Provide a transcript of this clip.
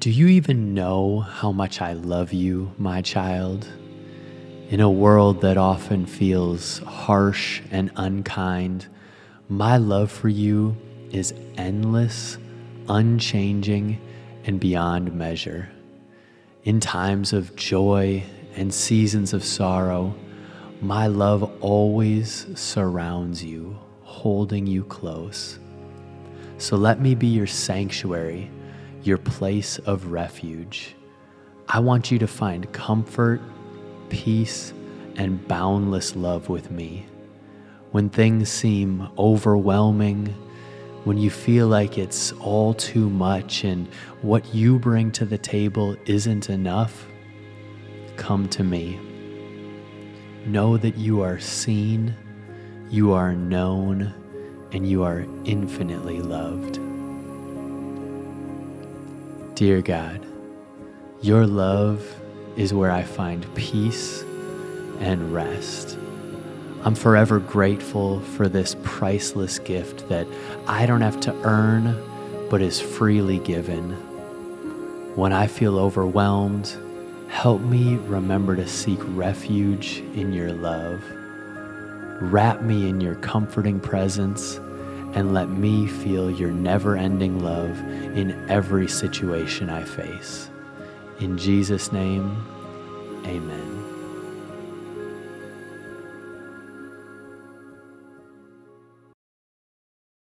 Do you even know how much I love you, my child? In a world that often feels harsh and unkind, my love for you is endless, unchanging, and beyond measure. In times of joy and seasons of sorrow, my love always surrounds you, holding you close. So let me be your sanctuary your place of refuge. I want you to find comfort, peace, and boundless love with me. When things seem overwhelming, when you feel like it's all too much and what you bring to the table isn't enough, come to me. Know that you are seen, you are known, and you are infinitely loved. Dear God, your love is where I find peace and rest. I'm forever grateful for this priceless gift that I don't have to earn, but is freely given. When I feel overwhelmed, help me remember to seek refuge in your love. Wrap me in your comforting presence and let me feel your never ending love in every situation I face. In Jesus' name, amen.